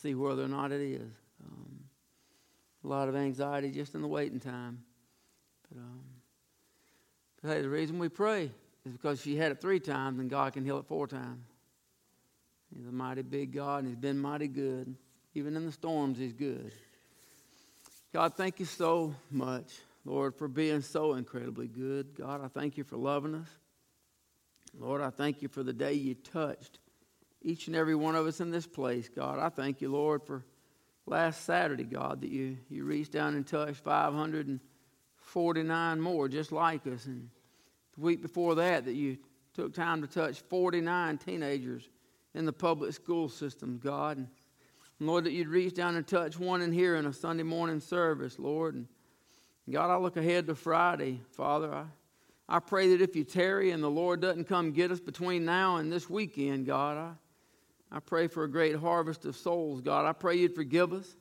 see whether or not it is. Um, a lot of anxiety just in the waiting time. But, um, but hey, the reason we pray is because she had it three times and God can heal it four times. He's a mighty big God and He's been mighty good. Even in the storms, He's good. God, thank you so much, Lord, for being so incredibly good. God, I thank you for loving us. Lord, I thank you for the day you touched each and every one of us in this place, God. I thank you, Lord, for last Saturday, God, that you, you reached down and touched 549 more just like us. And the week before that, that you took time to touch 49 teenagers in the public school system, God. And Lord, that you'd reach down and touch one in here in a Sunday morning service, Lord. And God, I look ahead to Friday, Father. I, I pray that if you tarry and the Lord doesn't come get us between now and this weekend, God, I, I pray for a great harvest of souls, God. I pray you'd forgive us.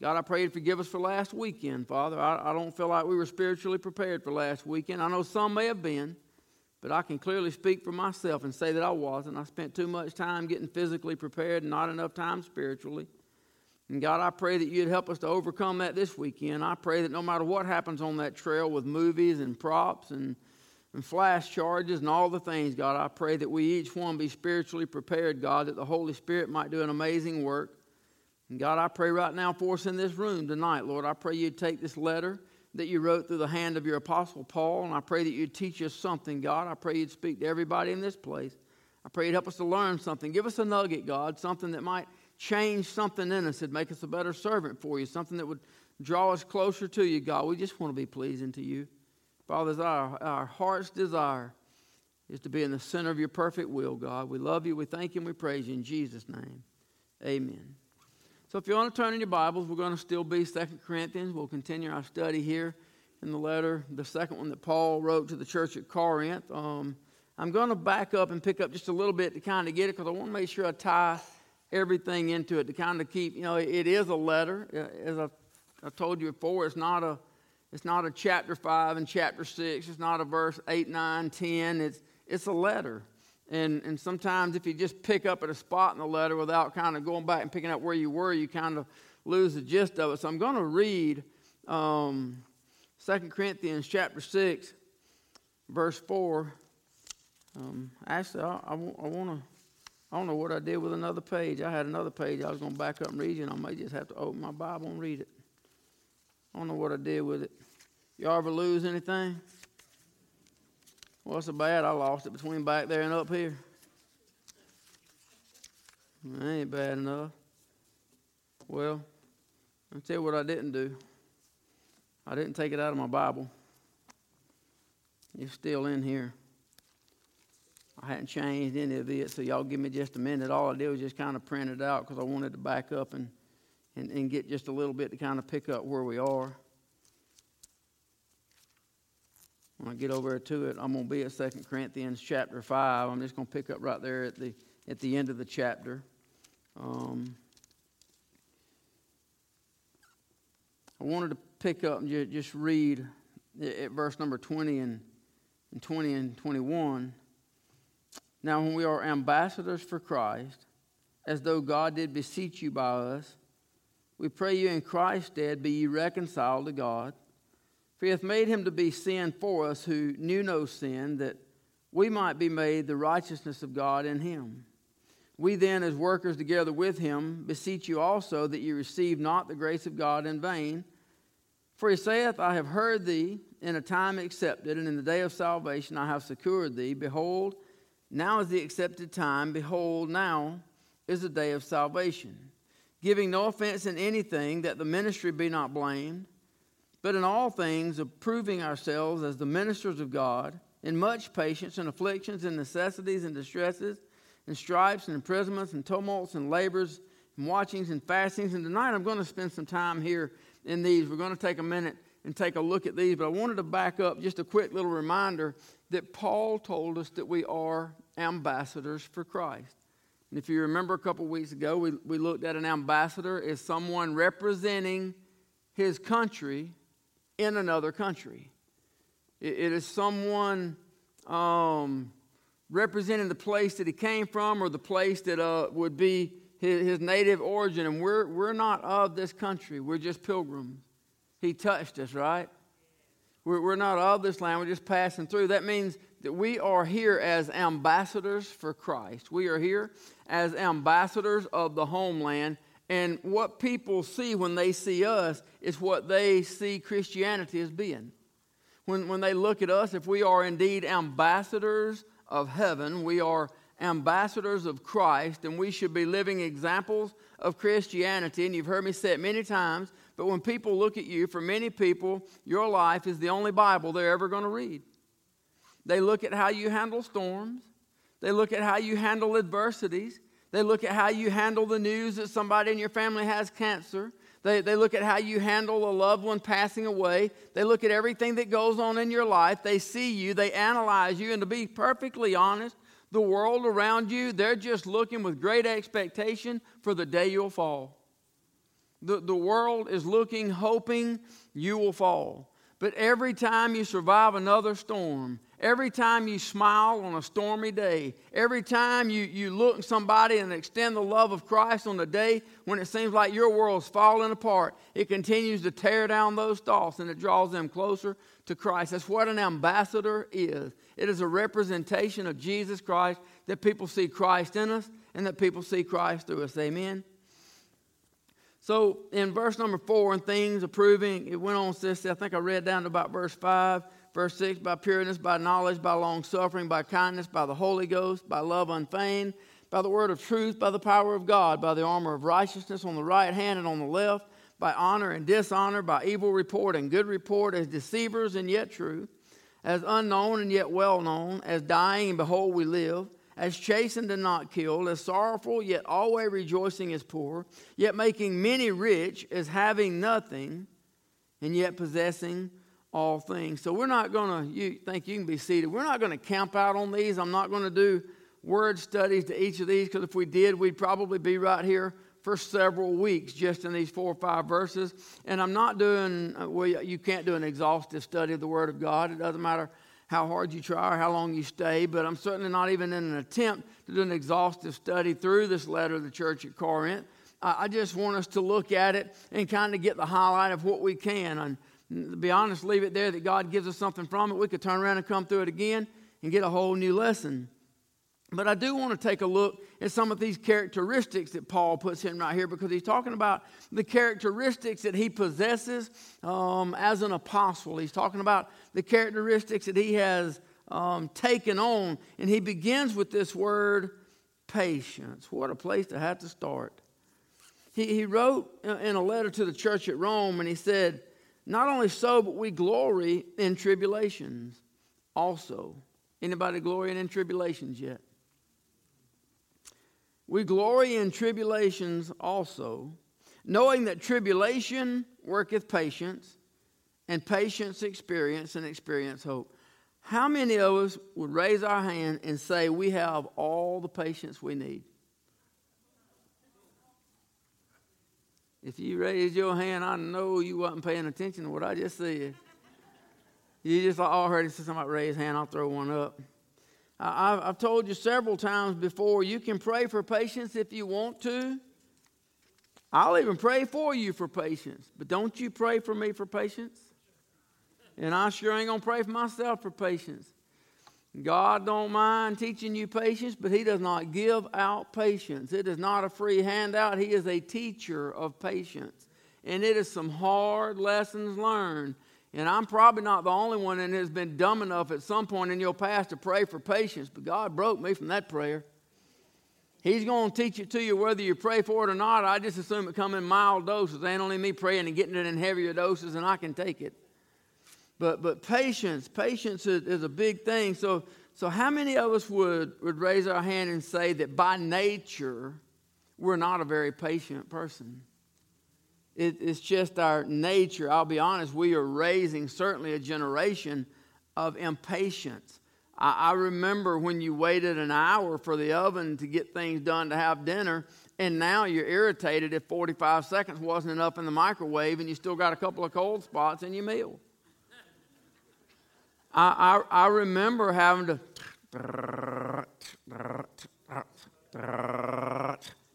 God, I pray you'd forgive us for last weekend, Father. I, I don't feel like we were spiritually prepared for last weekend. I know some may have been, but I can clearly speak for myself and say that I wasn't. I spent too much time getting physically prepared and not enough time spiritually. And God, I pray that you'd help us to overcome that this weekend. I pray that no matter what happens on that trail with movies and props and and flash charges and all the things, God. I pray that we each one be spiritually prepared, God, that the Holy Spirit might do an amazing work. And God, I pray right now for us in this room tonight, Lord. I pray you'd take this letter that you wrote through the hand of your apostle Paul, and I pray that you'd teach us something, God. I pray you'd speak to everybody in this place. I pray you'd help us to learn something. Give us a nugget, God, something that might change something in us, that'd make us a better servant for you, something that would draw us closer to you, God. We just want to be pleasing to you. Father, our, our heart's desire is to be in the center of your perfect will, God. We love you, we thank you, and we praise you in Jesus' name. Amen. So if you want to turn in your Bibles, we're going to still be Second Corinthians. We'll continue our study here in the letter, the second one that Paul wrote to the church at Corinth. Um, I'm going to back up and pick up just a little bit to kind of get it because I want to make sure I tie everything into it to kind of keep, you know, it is a letter. As I, I told you before, it's not a it's not a chapter 5 and chapter 6. It's not a verse 8, 9, 10. It's, it's a letter. And, and sometimes if you just pick up at a spot in the letter without kind of going back and picking up where you were, you kind of lose the gist of it. So I'm going to read um, 2 Corinthians chapter 6, verse 4. Um, actually, I, I, I want to. I don't know what I did with another page. I had another page I was going to back up and read, it and I may just have to open my Bible and read it. I don't know what I did with it. Y'all ever lose anything? What's so bad? I lost it between back there and up here. That ain't bad enough. Well, I'll tell you what I didn't do. I didn't take it out of my Bible. It's still in here. I hadn't changed any of it, so y'all give me just a minute. All I did was just kind of print it out because I wanted to back up and and, and get just a little bit to kind of pick up where we are. When I get over to it, I'm going to be at 2 Corinthians chapter 5. I'm just going to pick up right there at the, at the end of the chapter. Um, I wanted to pick up and just read at verse number 20 and, and 20 and 21. Now, when we are ambassadors for Christ, as though God did beseech you by us, we pray you in Christ's stead be ye reconciled to God. For he hath made him to be sin for us who knew no sin, that we might be made the righteousness of God in him. We then, as workers together with him, beseech you also that ye receive not the grace of God in vain. For he saith, I have heard thee in a time accepted, and in the day of salvation I have secured thee. Behold, now is the accepted time. Behold, now is the day of salvation giving no offense in anything, that the ministry be not blamed, but in all things approving ourselves as the ministers of God, in much patience and afflictions and necessities and distresses, and stripes and imprisonments and tumults and labors and watchings and fastings. And tonight I'm going to spend some time here in these. We're going to take a minute and take a look at these, but I wanted to back up just a quick little reminder that Paul told us that we are ambassadors for Christ. And if you remember a couple weeks ago, we, we looked at an ambassador as someone representing his country in another country. it, it is someone um, representing the place that he came from or the place that uh, would be his, his native origin, and we're, we're not of this country. We're just pilgrims. He touched us, right? We're, not of this land. We're just passing through. That means that we are here as ambassadors for Christ. We are here as ambassadors of the homeland. And what people see when they see us is what they see Christianity as being. When, when they look at us, if we are indeed ambassadors of heaven, we are ambassadors of Christ, and we should be living examples of Christianity. And you've heard me say it many times, but when people look at you, for many people, your life is the only Bible they're ever going to read. They look at how you handle storms, they look at how you handle adversities, they look at how you handle the news that somebody in your family has cancer. They, they look at how you handle a loved one passing away. They look at everything that goes on in your life. They see you, they analyze you, and to be perfectly honest, the world around you, they're just looking with great expectation for the day you'll fall. The, the world is looking, hoping you will fall. But every time you survive another storm, every time you smile on a stormy day, every time you, you look at somebody and extend the love of Christ on the day when it seems like your world's falling apart, it continues to tear down those thoughts and it draws them closer to Christ. That's what an ambassador is. It is a representation of Jesus Christ that people see Christ in us and that people see Christ through us. Amen. So in verse number four, and things approving, it went on, sis. I think I read down to about verse five, verse six, by pureness, by knowledge, by long suffering, by kindness, by the Holy Ghost, by love unfeigned, by the word of truth, by the power of God, by the armor of righteousness on the right hand and on the left, by honor and dishonor, by evil report and good report, as deceivers and yet true, as unknown and yet well known, as dying and behold we live as chastened and not killed, as sorrowful yet always rejoicing as poor, yet making many rich as having nothing, and yet possessing all things. So we're not going to, you think you can be seated, we're not going to camp out on these. I'm not going to do word studies to each of these because if we did, we'd probably be right here for several weeks just in these four or five verses. And I'm not doing, uh, well, you can't do an exhaustive study of the Word of God. It doesn't matter how hard you try or how long you stay, but I'm certainly not even in an attempt to do an exhaustive study through this letter of the church at Corinth. I just want us to look at it and kind of get the highlight of what we can. And to be honest, leave it there that God gives us something from it. We could turn around and come through it again and get a whole new lesson. But I do want to take a look at some of these characteristics that Paul puts in right here because he's talking about the characteristics that he possesses um, as an apostle. He's talking about the characteristics that he has um, taken on. And he begins with this word patience. What a place to have to start. He, he wrote in a letter to the church at Rome and he said, Not only so, but we glory in tribulations also. Anybody glorying in tribulations yet? We glory in tribulations also, knowing that tribulation worketh patience, and patience experience, and experience hope. How many of us would raise our hand and say we have all the patience we need? If you raised your hand, I know you wasn't paying attention to what I just said. You just I heard somebody raise hand, I'll throw one up. I've told you several times before, you can pray for patience if you want to. I'll even pray for you for patience. But don't you pray for me for patience? And I sure ain't to pray for myself for patience. God don't mind teaching you patience, but He does not give out patience. It is not a free handout. He is a teacher of patience. And it is some hard lessons learned. And I'm probably not the only one that has been dumb enough at some point in your past to pray for patience, but God broke me from that prayer. He's going to teach it to you whether you pray for it or not. I just assume it come in mild doses. Ain't only me praying and getting it in heavier doses, and I can take it. But but patience, patience is, is a big thing. So so how many of us would, would raise our hand and say that by nature we're not a very patient person? It, it's just our nature. I'll be honest, we are raising certainly a generation of impatience. I, I remember when you waited an hour for the oven to get things done to have dinner, and now you're irritated if 45 seconds wasn't enough in the microwave and you still got a couple of cold spots in your meal. I, I, I remember having to.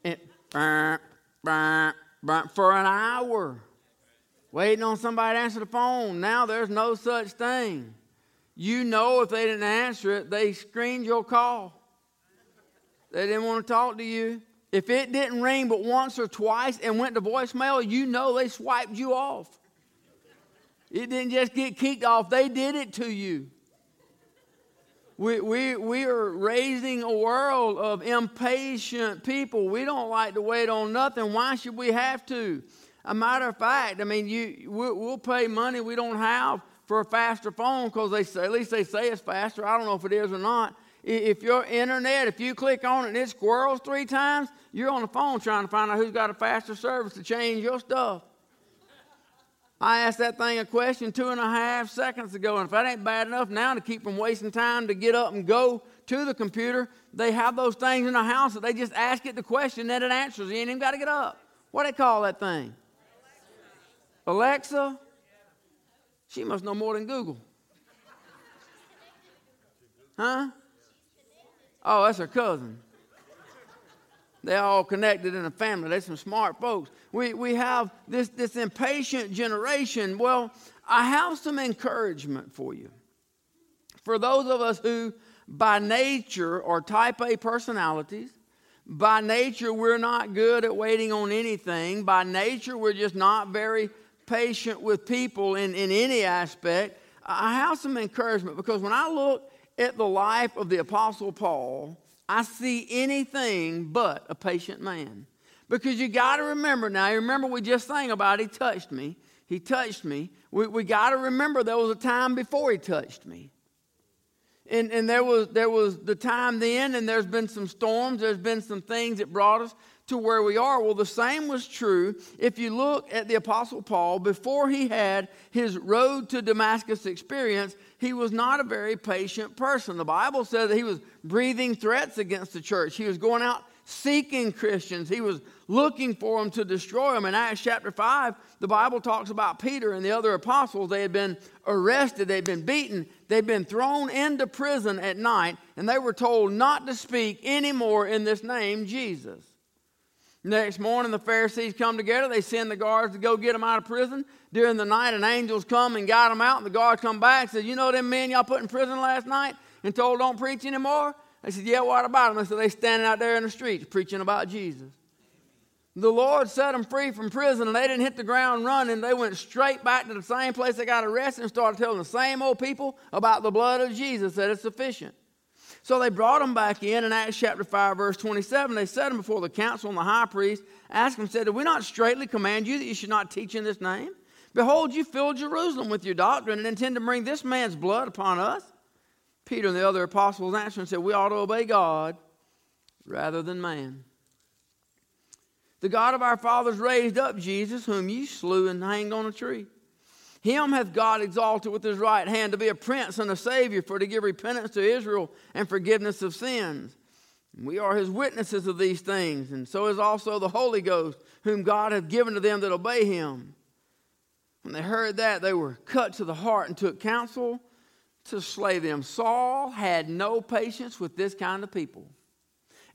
And for an hour, waiting on somebody to answer the phone. Now there's no such thing. You know if they didn't answer it, they screened your call. They didn't want to talk to you. If it didn't ring but once or twice and went to voicemail, you know they swiped you off. It didn't just get kicked off, they did it to you. We, we, we are raising a world of impatient people. We don't like to wait on nothing. Why should we have to? A matter of fact, I mean, you, we'll, we'll pay money we don't have for a faster phone because they say, at least they say it's faster. I don't know if it is or not. If your internet, if you click on it and it squirrels three times, you're on the phone trying to find out who's got a faster service to change your stuff. I asked that thing a question two and a half seconds ago, and if that ain't bad enough now to keep from wasting time to get up and go to the computer, they have those things in the house that they just ask it the question and it answers. You ain't even got to get up. What do they call that thing? Alexa? She must know more than Google. Huh? Oh, that's her cousin. They're all connected in a family. They're some smart folks. We, we have this, this impatient generation. Well, I have some encouragement for you. For those of us who, by nature, are type A personalities, by nature, we're not good at waiting on anything. By nature, we're just not very patient with people in, in any aspect. I have some encouragement because when I look at the life of the Apostle Paul, I see anything but a patient man. Because you got to remember now, you remember we just sang about he touched me. He touched me. We, we got to remember there was a time before he touched me. And, and there, was, there was the time then, and there's been some storms, there's been some things that brought us to where we are. Well, the same was true if you look at the Apostle Paul before he had his road to Damascus experience. He was not a very patient person. The Bible says that he was breathing threats against the church. He was going out seeking Christians. He was looking for them to destroy them. In Acts chapter 5, the Bible talks about Peter and the other apostles. They had been arrested, they'd been beaten, they'd been thrown into prison at night, and they were told not to speak anymore in this name, Jesus. Next morning, the Pharisees come together. They send the guards to go get them out of prison. During the night, an angels come and got them out, and the guards come back and said, You know them men y'all put in prison last night and told don't preach anymore? They said, Yeah, what about them? They said, They standing out there in the streets preaching about Jesus. The Lord set them free from prison, and they didn't hit the ground running. They went straight back to the same place they got arrested and started telling the same old people about the blood of Jesus that it's sufficient. So they brought them back in in Acts chapter 5, verse 27. They set him before the council and the high priest, asked them, said, Did we not straightly command you that you should not teach in this name? Behold, you filled Jerusalem with your doctrine and intend to bring this man's blood upon us. Peter and the other apostles answered and said, We ought to obey God rather than man. The God of our fathers raised up Jesus, whom you slew and hanged on a tree. Him hath God exalted with his right hand to be a prince and a savior, for to give repentance to Israel and forgiveness of sins. We are his witnesses of these things, and so is also the Holy Ghost, whom God hath given to them that obey him. When they heard that, they were cut to the heart and took counsel to slay them. Saul had no patience with this kind of people.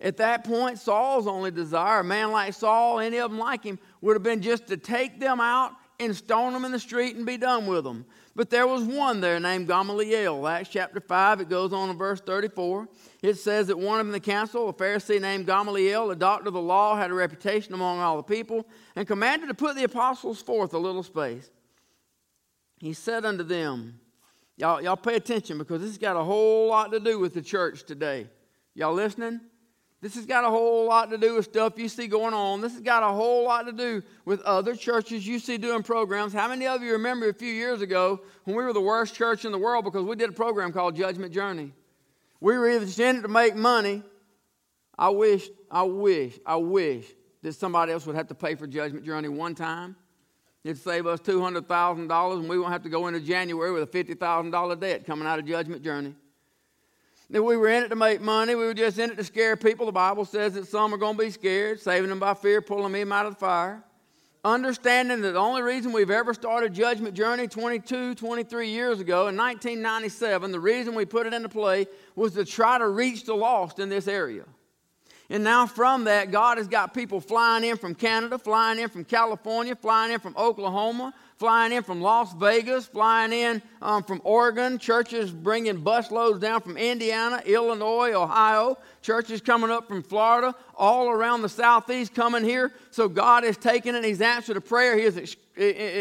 At that point, Saul's only desire, a man like Saul, any of them like him, would have been just to take them out and stone them in the street and be done with them. But there was one there named Gamaliel. Acts chapter 5, it goes on in verse 34. It says that one of them in the council, a Pharisee named Gamaliel, a doctor of the law, had a reputation among all the people, and commanded to put the apostles forth a little space. He said unto them, Y'all, y'all pay attention because this has got a whole lot to do with the church today. Y'all listening? This has got a whole lot to do with stuff you see going on. This has got a whole lot to do with other churches you see doing programs. How many of you remember a few years ago when we were the worst church in the world because we did a program called Judgment Journey? We were either it to make money. I wish, I wish, I wish that somebody else would have to pay for Judgment Journey one time. It'd save us $200,000 and we won't have to go into January with a $50,000 debt coming out of Judgment Journey If we were in it to make money. We were just in it to scare people. The Bible says that some are going to be scared, saving them by fear, pulling them out of the fire. Understanding that the only reason we've ever started Judgment Journey 22, 23 years ago in 1997, the reason we put it into play was to try to reach the lost in this area. And now from that, God has got people flying in from Canada, flying in from California, flying in from Oklahoma, flying in from Las Vegas, flying in um, from Oregon, churches bringing bus loads down from Indiana, Illinois, Ohio, churches coming up from Florida, all around the southeast coming here. So God has taken it, He's answered a prayer, He has ex-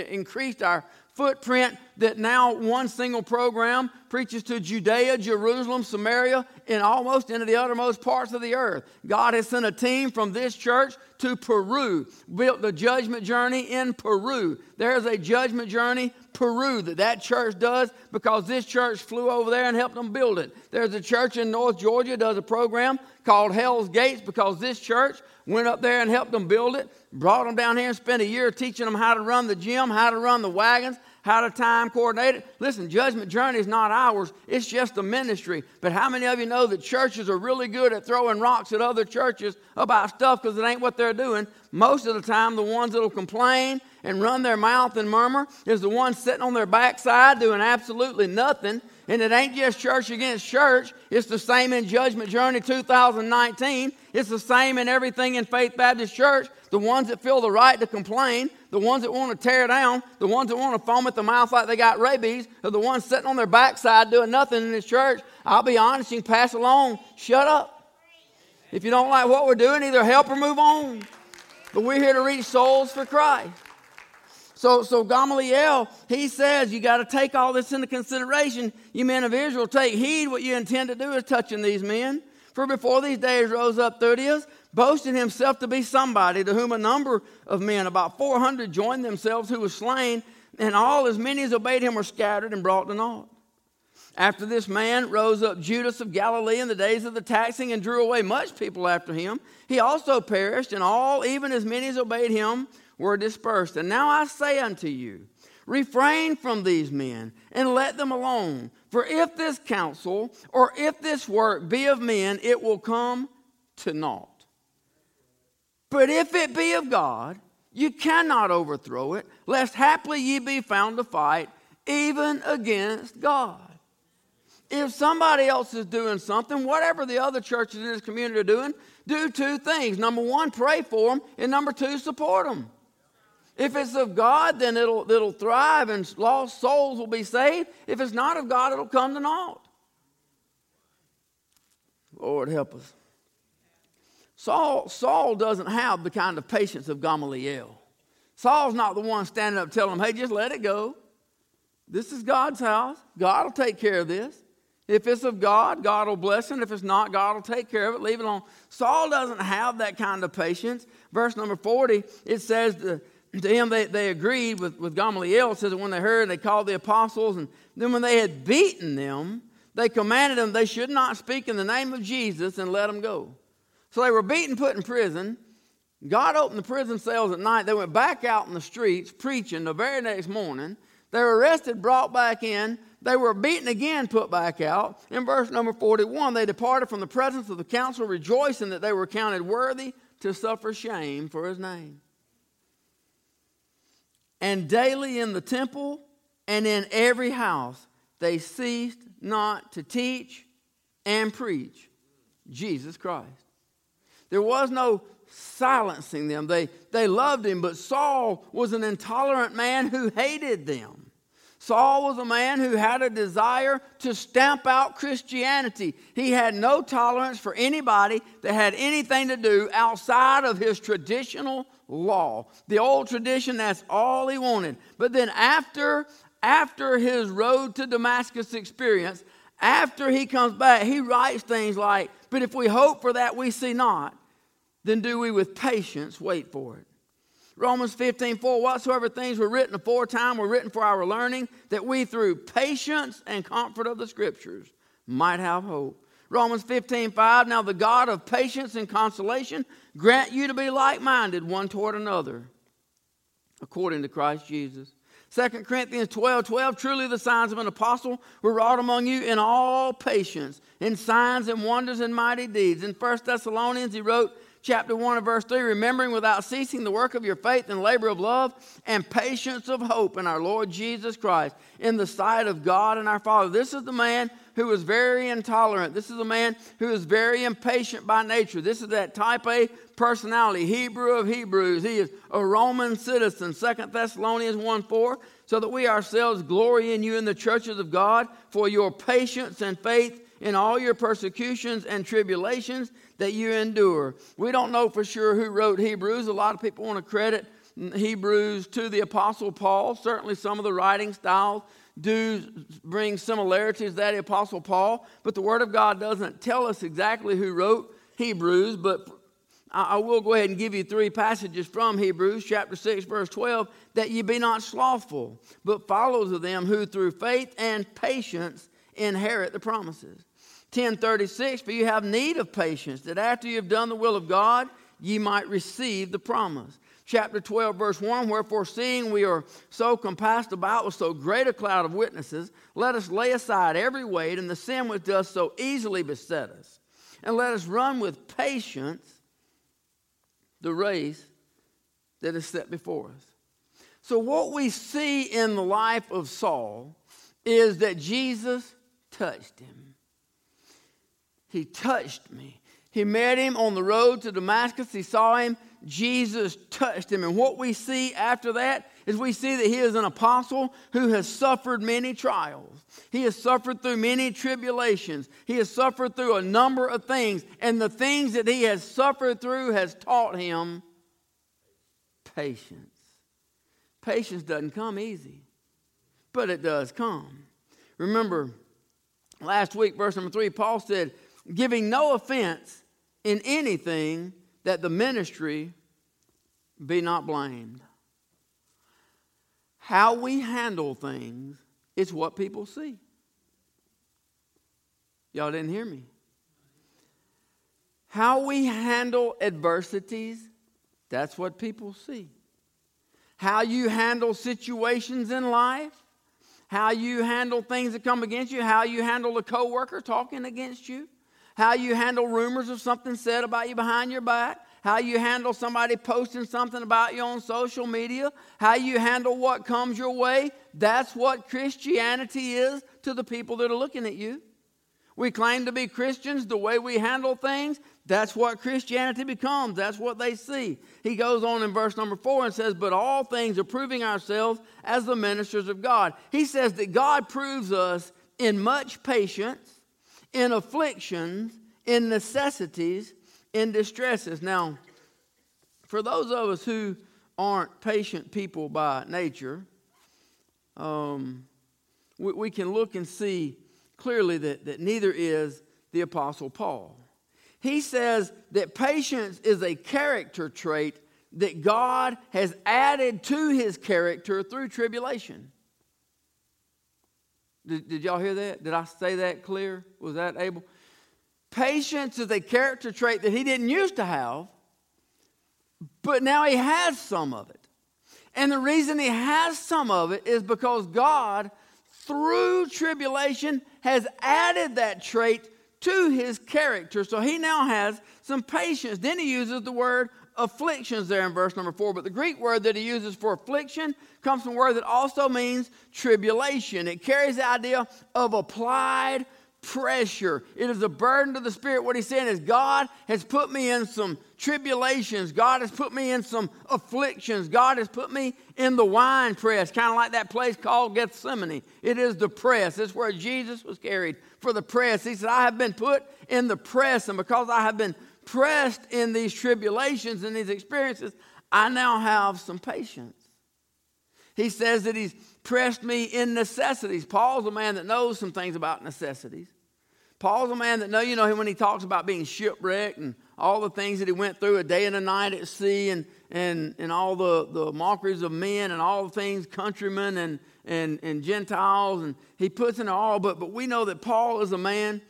increased our footprint that now one single program preaches to Judea, Jerusalem, Samaria, and almost into the uttermost parts of the earth. God has sent a team from this church to Peru, built the judgment journey in Peru. There's a judgment journey, Peru, that that church does because this church flew over there and helped them build it. There's a church in North Georgia does a program called Hell's Gates because this church went up there and helped them build it, brought them down here and spent a year teaching them how to run the gym, how to run the wagons, how to time coordinate it. Listen, Judgment Journey is not ours, it's just a ministry. But how many of you know that churches are really good at throwing rocks at other churches about stuff because it ain't what they're doing? Most of the time, the ones that'll complain and run their mouth and murmur is the ones sitting on their backside doing absolutely nothing. And it ain't just church against church. It's the same in Judgment Journey 2019. It's the same in everything in Faith Baptist Church. The ones that feel the right to complain, the ones that want to tear down, the ones that want to foam at the mouth like they got rabies, are the ones sitting on their backside doing nothing in this church. I'll be honest, you can pass along. Shut up. If you don't like what we're doing, either help or move on. But we're here to reach souls for Christ. So, so Gamaliel, he says, you got to take all this into consideration. You men of Israel, take heed what you intend to do is touching these men. For before these days rose up Theudas, boasting himself to be somebody, to whom a number of men, about 400, joined themselves, who was slain, and all as many as obeyed him were scattered and brought to naught. After this man rose up Judas of Galilee in the days of the taxing and drew away much people after him. He also perished, and all, even as many as obeyed him, were dispersed. And now I say unto you, refrain from these men and let them alone. For if this counsel or if this work be of men, it will come to naught. But if it be of God, you cannot overthrow it, lest haply ye be found to fight even against God. If somebody else is doing something, whatever the other churches in this community are doing, do two things. Number one, pray for them, and number two, support them. If it's of God, then it'll, it'll thrive and lost souls will be saved. If it's not of God, it'll come to naught. Lord, help us. Saul, Saul doesn't have the kind of patience of Gamaliel. Saul's not the one standing up telling him, hey, just let it go. This is God's house. God will take care of this. If it's of God, God will bless it. If it's not, God will take care of it. Leave it alone. Saul doesn't have that kind of patience. Verse number 40, it says, the, to him they, they agreed with, with Gamaliel. It says that when they heard, they called the apostles. And then when they had beaten them, they commanded them they should not speak in the name of Jesus and let them go. So they were beaten, put in prison. God opened the prison cells at night. They went back out in the streets preaching the very next morning. They were arrested, brought back in. They were beaten again, put back out. In verse number 41, they departed from the presence of the council, rejoicing that they were counted worthy to suffer shame for his name and daily in the temple and in every house they ceased not to teach and preach Jesus Christ. There was no silencing them. They, they loved him, but Saul was an intolerant man who hated them. Saul was a man who had a desire to stamp out Christianity. He had no tolerance for anybody that had anything to do outside of his traditional law. The old tradition, that's all he wanted. But then after, after his road to Damascus experience, after he comes back, he writes things like, But if we hope for that we see not, then do we with patience wait for it. Romans 15, 4, whatsoever things were written aforetime were written for our learning, that we through patience and comfort of the scriptures might have hope. Romans 15, 5, now the God of patience and consolation grant you to be like minded one toward another, according to Christ Jesus. 2 Corinthians 12 12, truly the signs of an apostle were wrought among you in all patience, in signs and wonders and mighty deeds. In 1 Thessalonians, he wrote, chapter 1 and verse 3 remembering without ceasing the work of your faith and labor of love and patience of hope in our Lord Jesus Christ in the sight of God and our Father. This is the man who was very intolerant. This is a man who is very impatient by nature. This is that type A personality, Hebrew of Hebrews. He is a Roman citizen. Second Thessalonians 1 4. So that we ourselves glory in you in the churches of God for your patience and faith in all your persecutions and tribulations that you endure. We don't know for sure who wrote Hebrews. A lot of people want to credit Hebrews to the Apostle Paul. Certainly, some of the writing styles do bring similarities to that Apostle Paul, but the Word of God doesn't tell us exactly who wrote Hebrews. But I will go ahead and give you three passages from Hebrews, chapter 6, verse 12, that ye be not slothful, but follows of them who through faith and patience inherit the promises. 1036, for you have need of patience, that after you have done the will of God, ye might receive the promise chapter 12, verse 1 Wherefore, seeing we are so compassed about with so great a cloud of witnesses, let us lay aside every weight and the sin which does so easily beset us, and let us run with patience the race that is set before us. So, what we see in the life of Saul is that Jesus touched him. He touched me. He met him on the road to Damascus. He saw him Jesus touched him. And what we see after that is we see that he is an apostle who has suffered many trials. He has suffered through many tribulations. He has suffered through a number of things. And the things that he has suffered through has taught him patience. Patience doesn't come easy, but it does come. Remember, last week, verse number three, Paul said, giving no offense in anything that the ministry be not blamed. How we handle things is what people see. Y'all didn't hear me. How we handle adversities, that's what people see. How you handle situations in life, how you handle things that come against you, how you handle a coworker talking against you, how you handle rumors of something said about you behind your back, how you handle somebody posting something about you on social media, how you handle what comes your way. That's what Christianity is to the people that are looking at you. We claim to be Christians, the way we handle things, that's what Christianity becomes. That's what they see. He goes on in verse number four and says, But all things are proving ourselves as the ministers of God. He says that God proves us in much patience in afflictions, in necessities, in distresses. Now, for those of us who aren't patient people by nature, um, we, we, can look and see clearly that, that neither is the Apostle Paul. He says that patience is a character trait that God has added to his character through tribulation. Did, did y'all hear that? Did I say that clear? Was that able? Patience is a character trait that he didn't used to have, but now he has some of it. And the reason he has some of it is because God, through tribulation, has added that trait to his character. So he now has some patience. Then he uses the word afflictions there in verse number four. But the Greek word that he uses for affliction comes from a word that also means tribulation. It carries the idea of applied pressure. It is a burden to the Spirit. What he's saying is, God has put me in some tribulations. God has put me in some afflictions. God has put me in the wine press, kind of like that place called Gethsemane. It is the press. It's where Jesus was carried for the press. He said, I have been put in the press, and because I have been pressed in these tribulations and these experiences, I now have some patience. He says that he's pressed me in necessities. Paul's a man that knows some things about necessities. Paul's a man that know, you know, when he talks about being shipwrecked and all the things that he went through a day and a night at sea and, and, and all the, the mockeries of men and all the things, countrymen and, and, and Gentiles, and he puts in all. But, but we know that Paul is a man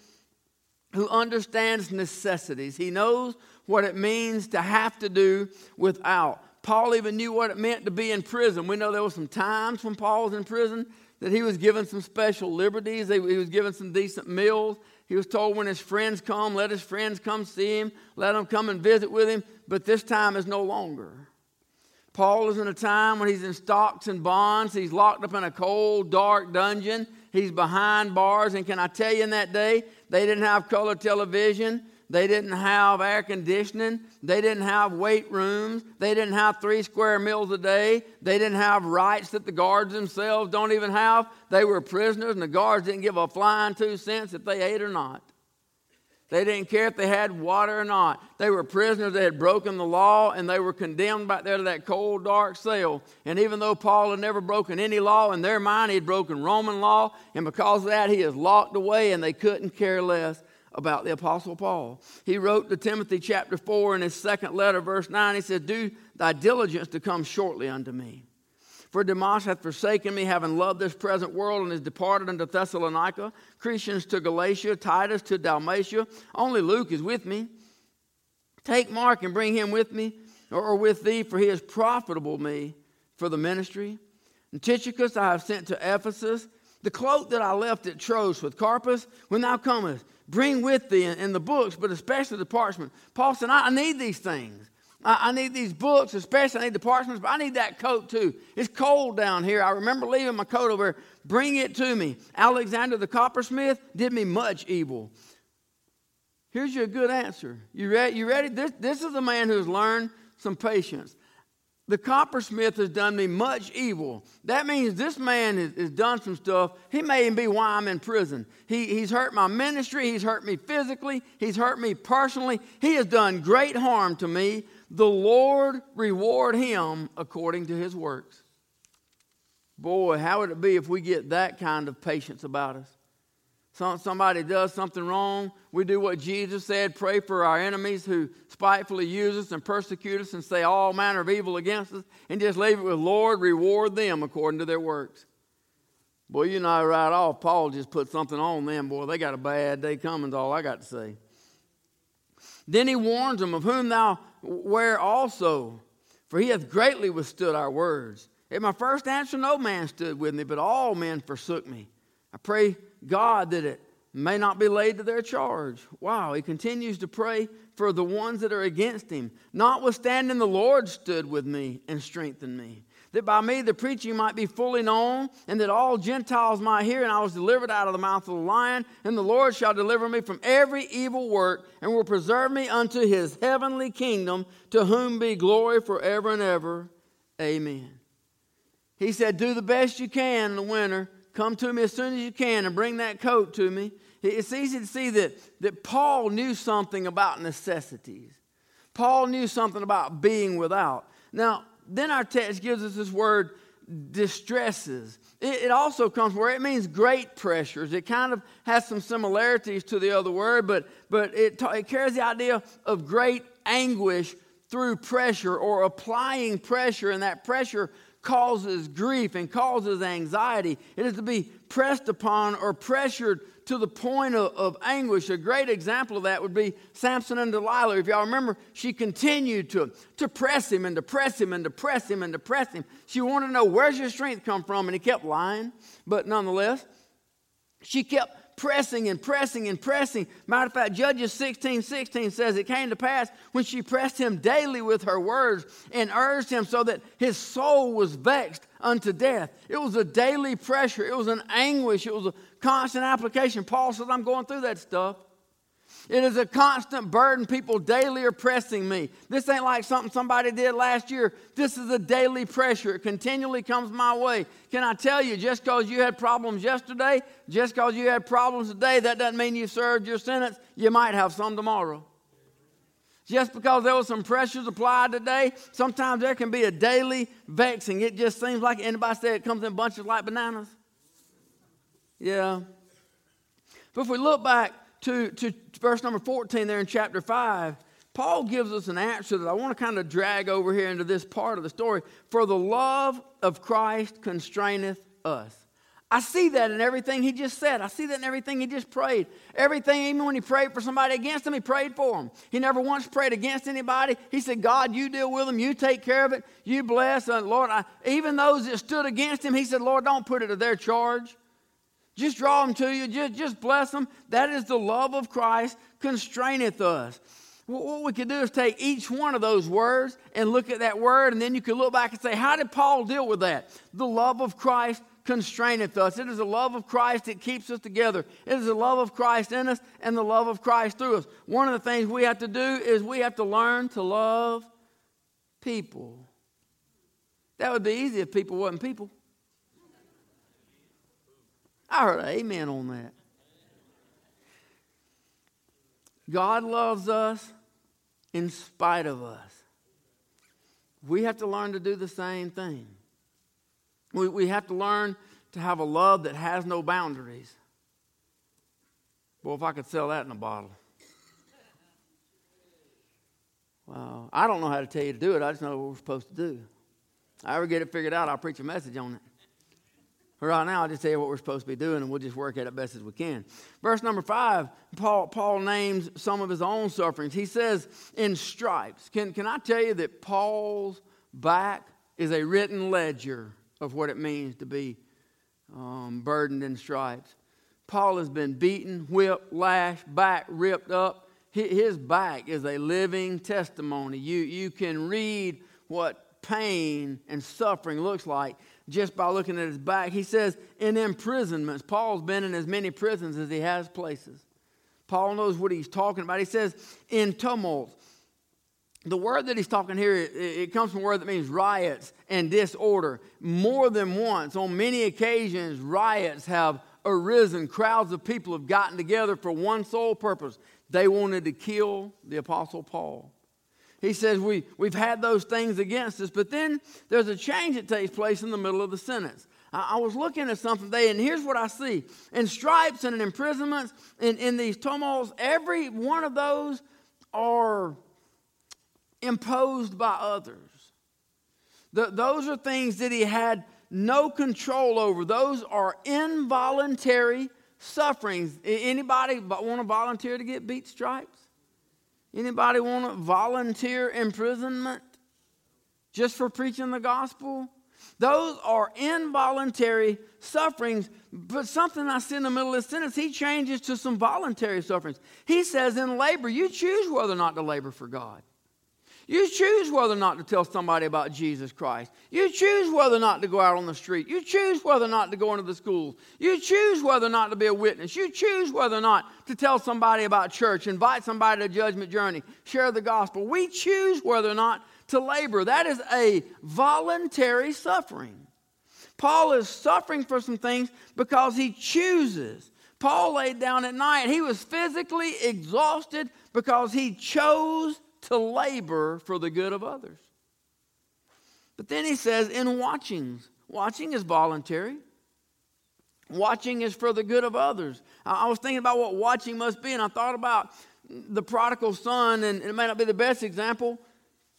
who understands necessities. He knows what it means to have to do without. Paul even knew what it meant to be in prison. We know there were some times when Paul was in prison that he was given some special liberties. He was given some decent meals. He was told when his friends come, let his friends come see him, let them come and visit with him. But this time is no longer. Paul is in a time when he's in stocks and bonds. He's locked up in a cold, dark dungeon. He's behind bars. And can I tell you, in that day, they didn't have color television. They didn't have air conditioning. They didn't have weight rooms. They didn't have three square meals a day. They didn't have rights that the guards themselves don't even have. They were prisoners, and the guards didn't give a flying two cents if they ate or not. They didn't care if they had water or not. They were prisoners that had broken the law and they were condemned back there to that cold, dark cell. And even though Paul had never broken any law in their mind, he had broken Roman law. And because of that, he is locked away and they couldn't care less about the Apostle Paul. He wrote to Timothy chapter 4 in his second letter, verse 9. He said, Do thy diligence to come shortly unto me. For Demas hath forsaken me, having loved this present world, and is departed unto Thessalonica. Crescens to Galatia, Titus to Dalmatia. Only Luke is with me. Take Mark and bring him with me, or with thee, for he is profitable me for the ministry. And Tychicus I have sent to Ephesus. The cloak that I left at Troas with Carpus, when thou comest, bring with thee in, the books, but especially the parchment. Paul said, I need these things. I, I need these books, especially I need the parchments, but I need that coat too. It's cold down here. I remember leaving my coat over. Bring it to me. Alexander the coppersmith did me much evil. Here's your good answer. You ready? You ready? This, this is a man who's learned some patience. The coppersmith has done me much evil. That means this man has, has, done some stuff. He may even be why I'm in prison. He, he's hurt my ministry. He's hurt me physically. He's hurt me personally. He has done great harm to me the Lord reward him according to his works. Boy, how would it be if we get that kind of patience about us? somebody does something wrong, we do what Jesus said pray for our enemies who spitefully use us and persecute us and say all manner of evil against us, and just leave it with Lord, reward them according to their works. Boy, you know right off, Paul just put something on them. Boy, they got a bad day coming, all I got to say. Then he warns them, Of whom thou where also, for he hath greatly withstood our words. At my first answer, no man stood with me, but all men forsook me. I pray God that it may not be laid to their charge. Wow, he continues to pray for the ones that are against him. Notwithstanding, the Lord stood with me and strengthened me that by me the preaching might be fully known, and that all Gentiles might hear. And I was delivered out of the mouth of the lion, and the Lord shall deliver me from every evil work, and will preserve me unto his heavenly kingdom, to whom be glory forever and ever. Amen. He said, Do the best you can in the winter. Come to me as soon as you can and bring that coat to me. It's easy to see that, that Paul knew something about necessities. Paul knew something about being without. Now, then our text gives us this word distresses. It, it, also comes where it means great pressures. It kind of has some similarities to the other word, but, but it, it carries the idea of great anguish through pressure or applying pressure, and that pressure causes grief and causes anxiety. It is to be pressed upon or pressured to the point of, of, anguish. A great example of that would be Samson and Delilah. If y'all remember, she continued to, to press him and to press him and to press him and to press him. She wanted to know, where's your strength come from? And he kept lying. But nonetheless, she kept pressing and pressing and pressing. Matter of fact, Judges 16 16 says it came to pass when she pressed him daily with her words and urged him so that his soul was vexed unto death. It was a daily pressure, it was an anguish, it was a constant application. Paul says, I'm going through that stuff. It is a constant burden. People daily are pressing me. This ain't like something somebody did last year. This is a daily pressure. It continually comes my way. Can I tell you, just because you had problems yesterday, just because you had problems today, that doesn't mean you served your sentence. You might have some tomorrow. Just because there was some pressures applied today, sometimes there can be a daily vexing. It just seems like anybody say it comes in bunches like bananas. Yeah. But if we look back to, to verse number 14 there in chapter 5, Paul gives us an answer that I want to kind of drag over here into this part of the story. For the love of Christ constraineth us. I see that in everything he just said. I see that in everything he just prayed. Everything, even when he prayed for somebody against him, he prayed for them. He never once prayed against anybody. He said, God, you deal with them. You take care of it. You bless. And Lord, I, even those that stood against him, he said, Lord, don't put it to their charge. Just draw them to you. Just, just bless them. That is the love of Christ constraineth us. What we could do is take each one of those words and look at that word, and then you could look back and say, How did Paul deal with that? The love of Christ constraineth us. It is the love of Christ that keeps us together. It is the love of Christ in us and the love of Christ through us. One of the things we have to do is we have to learn to love people. That would be easy if people wasn't people. I heard an amen on that. God loves us in spite of us. We have to learn to do the same thing. We, we have to learn to have a love that has no boundaries. Well, if I could sell that in a bottle. Well, I don't know how to tell you to do it. I just know what we're supposed to do. I ever get it figured out, I'll preach a message on it. Right now, I'll just tell you what we're supposed to be doing, and we'll just work at it best as we can. Verse number five, Paul, Paul names some of his own sufferings. He says, in stripes. Can, can I tell you that Paul's back is a written ledger of what it means to be um, burdened in stripes? Paul has been beaten, whipped, lashed, back ripped up. His back is a living testimony. You, you can read what pain and suffering looks like just by looking at his back. He says, in imprisonments, Paul's been in as many prisons as he has places. Paul knows what he's talking about. He says, in tumults. The word that he's talking here, it, it comes from a word that means riots and disorder. More than once, on many occasions, riots have arisen. Crowds of people have gotten together for one sole purpose. They wanted to kill the Apostle Paul he says we, we've had those things against us, but then there's a change that takes place in the middle of the sentence. I, I was looking at something today, and here's what I see. In stripes and in imprisonments, in, in these tumults, every one of those are imposed by others. The, those are things that he had no control over. Those are involuntary sufferings. Anybody want to volunteer to get beat stripes? Anybody want to volunteer imprisonment just for preaching the gospel? Those are involuntary sufferings. But something I see in the middle of the sentence, he changes to some voluntary sufferings. He says, in labor, you choose whether or not to labor for God. You choose whether or not to tell somebody about Jesus Christ. You choose whether or not to go out on the street. You choose whether or not to go into the schools. You choose whether or not to be a witness. You choose whether or not to tell somebody about church, invite somebody to Judgment Journey, share the gospel. We choose whether or not to labor. That is a voluntary suffering. Paul is suffering for some things because he chooses. Paul laid down at night. He was physically exhausted because he chose to labor for the good of others. But then he says, in watchings, watching is voluntary. Watching is for the good of others. I was thinking about what watching must be, and I thought about the prodigal son, and it may not be the best example,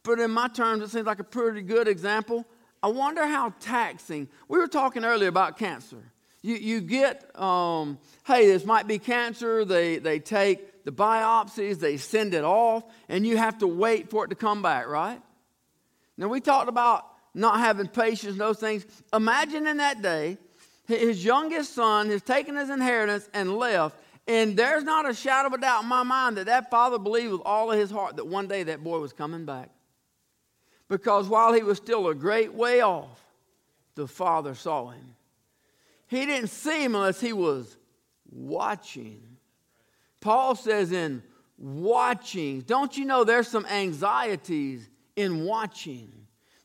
but in my terms, it seems like a pretty good example. I wonder how taxing. We were talking earlier about cancer. You, you get, um, hey, this might be cancer. They, they take the biopsies, they send it off, and you have to wait for it to come back, right? Now, we talked about not having patience, those things. Imagine in that day, his youngest son has taken his inheritance and left, and there's not a shadow of a doubt in my mind that that father believed with all of his heart that one day that boy was coming back. Because while he was still a great way off, the father saw him. He didn't see him unless he was watching. Paul says in watching, don't you know there's some anxieties in watching?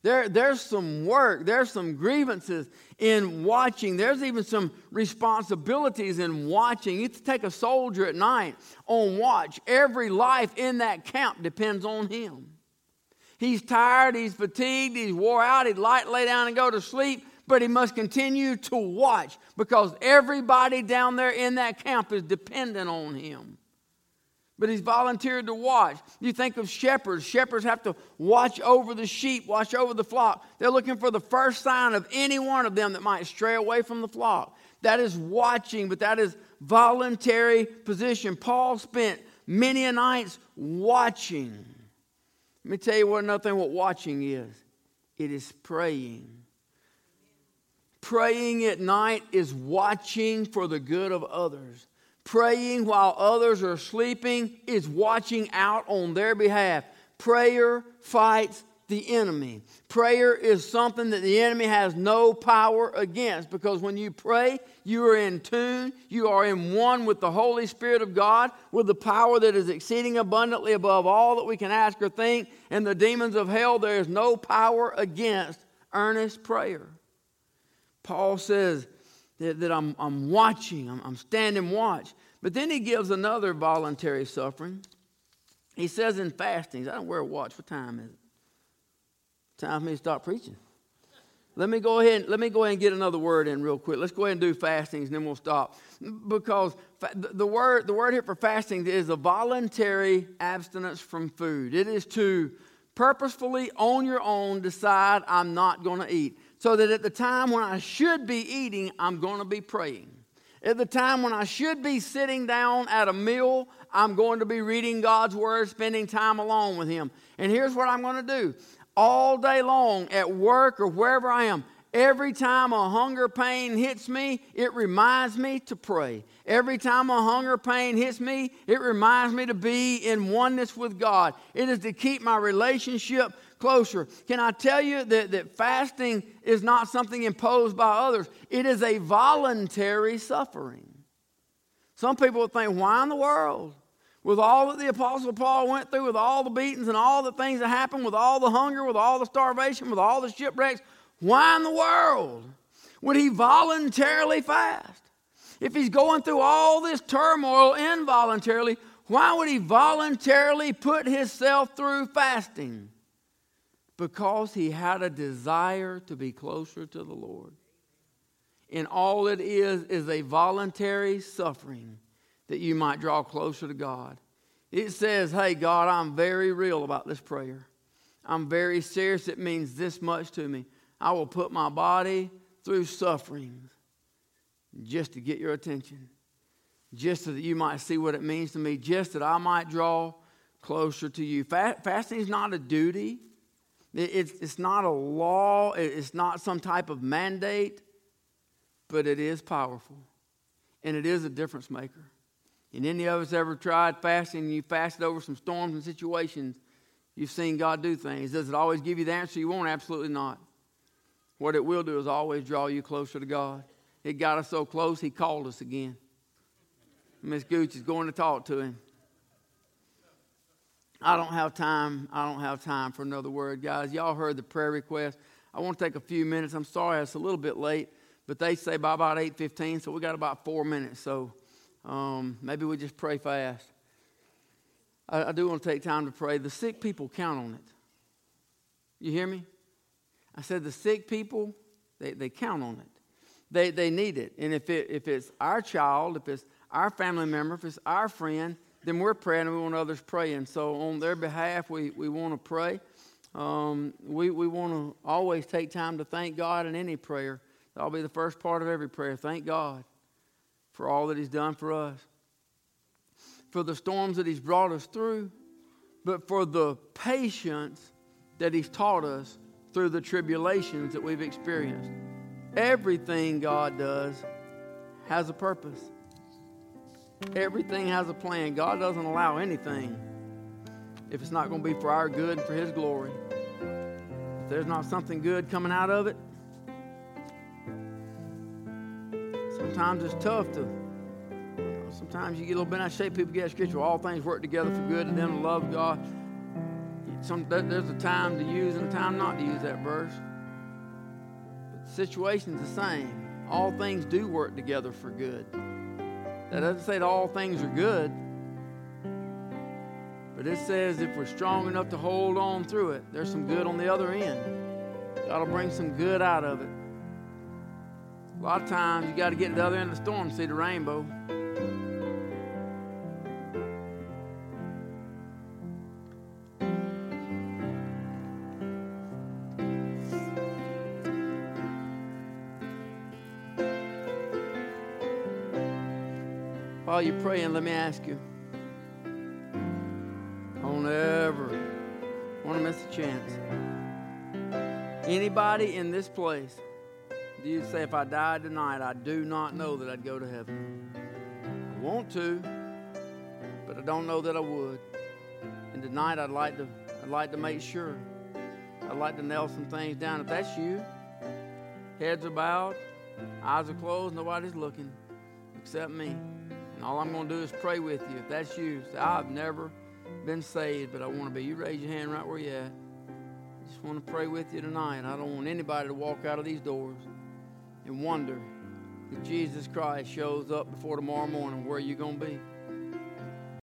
There, there's some work, there's some grievances in watching. There's even some responsibilities in watching. You take a soldier at night on watch. Every life in that camp depends on him. He's tired, he's fatigued, he's wore out, he'd like to lay down and go to sleep, but he must continue to watch because everybody down there in that camp is dependent on him. But he's volunteered to watch. You think of shepherds. Shepherds have to watch over the sheep, watch over the flock. They're looking for the first sign of any one of them that might stray away from the flock. That is watching, but that is voluntary position. Paul spent many nights watching. Let me tell you what another thing what watching is. It is praying. Praying at night is watching for the good of others. Praying while others are sleeping is watching out on their behalf. Prayer fights the enemy. Prayer is something that the enemy has no power against because when you pray, you are in tune, you are in one with the Holy Spirit of God, with the power that is exceeding abundantly above all that we can ask or think. And the demons of hell, there is no power against earnest prayer. Paul says that, that I'm, I'm watching, I'm, I'm standing watch. But then he gives another voluntary suffering. He says in fastings, I don't wear a watch. What time is it? Time for me to stop preaching. Let me go ahead. Let me go ahead and get another word in real quick. Let's go ahead and do fastings, and then we'll stop. Because the word, the word here for fasting is a voluntary abstinence from food. It is to purposefully, on your own, decide I'm not going to eat, so that at the time when I should be eating, I'm going to be praying. At the time when I should be sitting down at a meal, I'm going to be reading God's Word, spending time alone with Him. And here's what I'm going to do all day long at work or wherever I am. Every time a hunger pain hits me, it reminds me to pray. Every time a hunger pain hits me, it reminds me to be in oneness with God. It is to keep my relationship closer. Can I tell you that, that fasting is not something imposed by others? It is a voluntary suffering. Some people would think, why in the world? with all that the Apostle Paul went through, with all the beatings and all the things that happened, with all the hunger, with all the starvation, with all the shipwrecks, why in the world would he voluntarily fast? If he's going through all this turmoil involuntarily, why would he voluntarily put himself through fasting? Because he had a desire to be closer to the Lord. And all it is is a voluntary suffering that you might draw closer to God. It says, Hey, God, I'm very real about this prayer. I'm very serious. It means this much to me. I will put my body through sufferings just to get your attention, just so that you might see what it means to me, just that I might draw closer to you. fasting is not a duty, it's, it's not a law, it's not some type of mandate, but it is powerful, and it is a difference maker. And any of us ever tried fasting and you fasted over some storms and situations, you've seen God do things. Does it always give you the answer you want? Absolutely not. What it will do is always draw you closer to God. It got us so close, He called us again. Miss Gooch is going to talk to Him. I don't have time. I don't have time for another word, guys. Y'all heard the prayer request. I want to take a few minutes. I'm sorry it's a little bit late, but they say by about 8:15, so we got about four minutes. So um, maybe we just pray fast. I, I do want to take time to pray. The sick people count on it. You hear me? I said the sick people, they, they count on it. They, they need it. And if, it, if it's our child, if it's our family member, if it's our friend, then we're praying and we want others praying. So on their behalf, we, we want to pray. Um, we we want to always take time to thank God in any prayer. That'll be the first part of every prayer. Thank God for all that He's done for us, for the storms that He's brought us through, but for the patience that He's taught us through the tribulations that we've experienced. Everything God does has a purpose. Everything has a plan. God doesn't allow anything if it's not going to be for our good and for His glory. If there's not something good coming out of it, sometimes it's tough to, you know, sometimes you get a little bit out of shape. People get scripture, all things work together for good to them love God. Some, there's a time to use and a time not to use that verse. But the situation's the same. All things do work together for good. That doesn't say that all things are good. But it says if we're strong enough to hold on through it, there's some good on the other end. God will bring some good out of it. A lot of times you got to get to the other end of the storm to see the rainbow. While you're praying, let me ask you. Don't ever want to miss a chance. Anybody in this place do you say, if I died tonight, I do not know that I'd go to heaven? I want to, but I don't know that I would. And tonight, I'd like to, I'd like to make sure I'd like to nail some things down. If that's you, heads are bowed, eyes are closed, nobody's looking except me. All I'm going to do is pray with you. If that's you, say, I've never been saved, but I want to be. You raise your hand right where you're at. I just want to pray with you tonight. I don't want anybody to walk out of these doors and wonder if Jesus Christ shows up before tomorrow morning, where are you going to be?